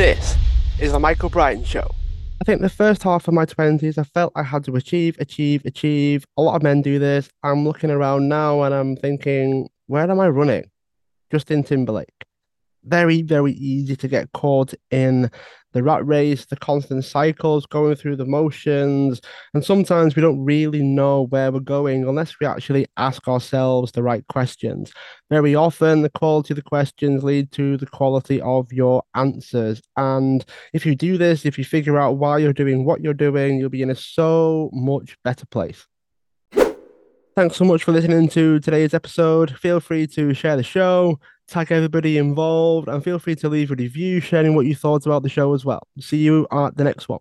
This is the Michael Brian Show. I think the first half of my 20s, I felt I had to achieve, achieve, achieve. A lot of men do this. I'm looking around now and I'm thinking, where am I running? Justin Timberlake very, very easy to get caught in the rat race, the constant cycles, going through the motions. And sometimes we don't really know where we're going unless we actually ask ourselves the right questions. Very often, the quality of the questions lead to the quality of your answers. And if you do this, if you figure out why you're doing what you're doing, you'll be in a so much better place. Thanks so much for listening to today's episode. Feel free to share the show, tag everybody involved, and feel free to leave a review sharing what you thought about the show as well. See you at the next one.